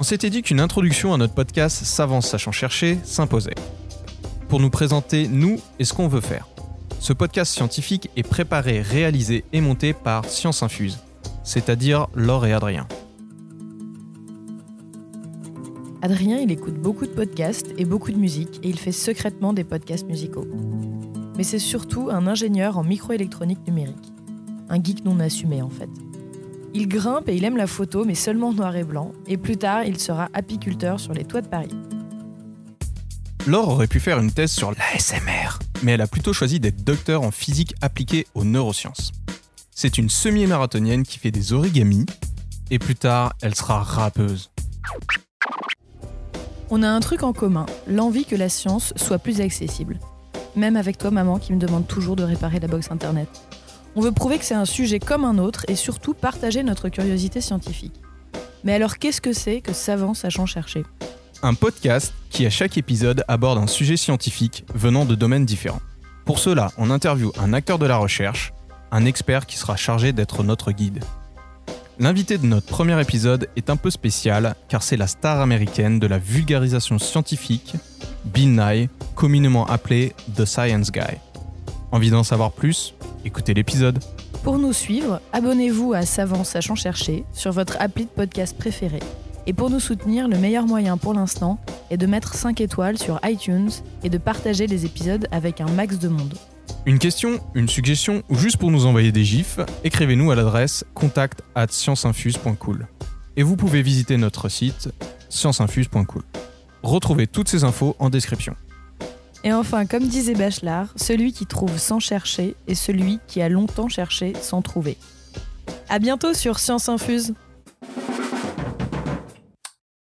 On s'était dit qu'une introduction à notre podcast Savance sachant chercher s'imposait. Pour nous présenter nous et ce qu'on veut faire. Ce podcast scientifique est préparé, réalisé et monté par Science Infuse, c'est-à-dire Laure et Adrien. Adrien, il écoute beaucoup de podcasts et beaucoup de musique et il fait secrètement des podcasts musicaux. Mais c'est surtout un ingénieur en microélectronique numérique. Un geek non assumé en fait. Il grimpe et il aime la photo, mais seulement noir et blanc, et plus tard, il sera apiculteur sur les toits de Paris. Laure aurait pu faire une thèse sur l'ASMR, mais elle a plutôt choisi d'être docteur en physique appliquée aux neurosciences. C'est une semi-marathonienne qui fait des origamis, et plus tard, elle sera rappeuse. On a un truc en commun, l'envie que la science soit plus accessible. Même avec toi, maman, qui me demande toujours de réparer la box internet. On veut prouver que c'est un sujet comme un autre et surtout partager notre curiosité scientifique. Mais alors qu'est-ce que c'est que Savant sachant chercher? Un podcast qui à chaque épisode aborde un sujet scientifique venant de domaines différents. Pour cela, on interviewe un acteur de la recherche, un expert qui sera chargé d'être notre guide. L'invité de notre premier épisode est un peu spécial car c'est la star américaine de la vulgarisation scientifique, Bill Nye, communément appelé The Science Guy. Envie d'en savoir plus? Écoutez l'épisode. Pour nous suivre, abonnez-vous à Savant Sachant Chercher sur votre appli de podcast préféré. Et pour nous soutenir, le meilleur moyen pour l'instant est de mettre 5 étoiles sur iTunes et de partager les épisodes avec un max de monde. Une question, une suggestion ou juste pour nous envoyer des gifs, écrivez-nous à l'adresse contact at scienceinfuse.cool. Et vous pouvez visiter notre site scienceinfuse.cool. Retrouvez toutes ces infos en description. Et enfin, comme disait Bachelard, celui qui trouve sans chercher est celui qui a longtemps cherché sans trouver. À bientôt sur Science Infuse.